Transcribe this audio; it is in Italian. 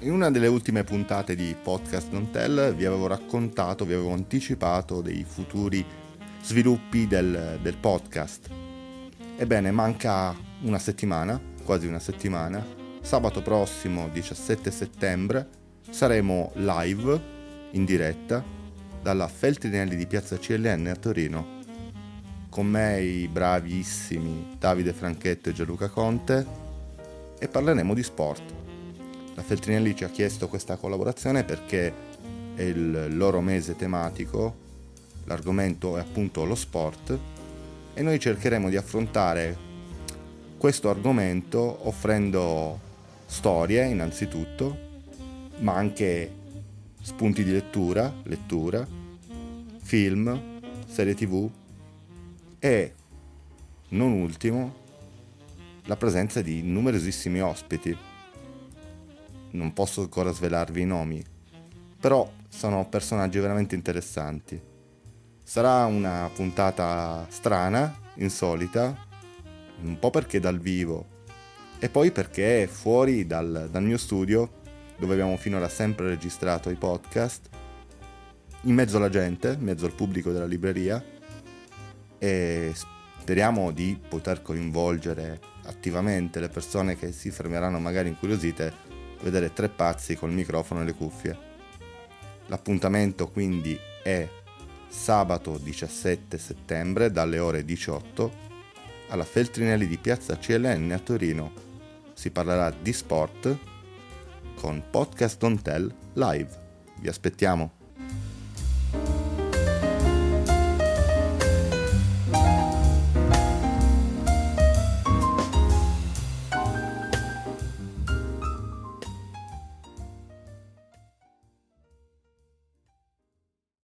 In una delle ultime puntate di Podcast Non Tell vi avevo raccontato, vi avevo anticipato dei futuri sviluppi del, del podcast. Ebbene, manca una settimana, quasi una settimana. Sabato prossimo, 17 settembre, saremo live, in diretta, dalla Feltrinelli di Piazza CLN a Torino. Con me i bravissimi Davide Franchetto e Gianluca Conte e parleremo di sport la Feltrinelli ci ha chiesto questa collaborazione perché è il loro mese tematico, l'argomento è appunto lo sport e noi cercheremo di affrontare questo argomento offrendo storie innanzitutto, ma anche spunti di lettura, lettura, film, serie tv e, non ultimo, la presenza di numerosissimi ospiti non posso ancora svelarvi i nomi, però sono personaggi veramente interessanti. Sarà una puntata strana, insolita, un po' perché dal vivo e poi perché fuori dal, dal mio studio, dove abbiamo finora sempre registrato i podcast, in mezzo alla gente, in mezzo al pubblico della libreria e speriamo di poter coinvolgere attivamente le persone che si fermeranno magari incuriosite vedere tre pazzi col microfono e le cuffie. L'appuntamento quindi è sabato 17 settembre dalle ore 18 alla Feltrinelli di Piazza CLN a Torino. Si parlerà di sport con Podcast Don't Tell Live. Vi aspettiamo!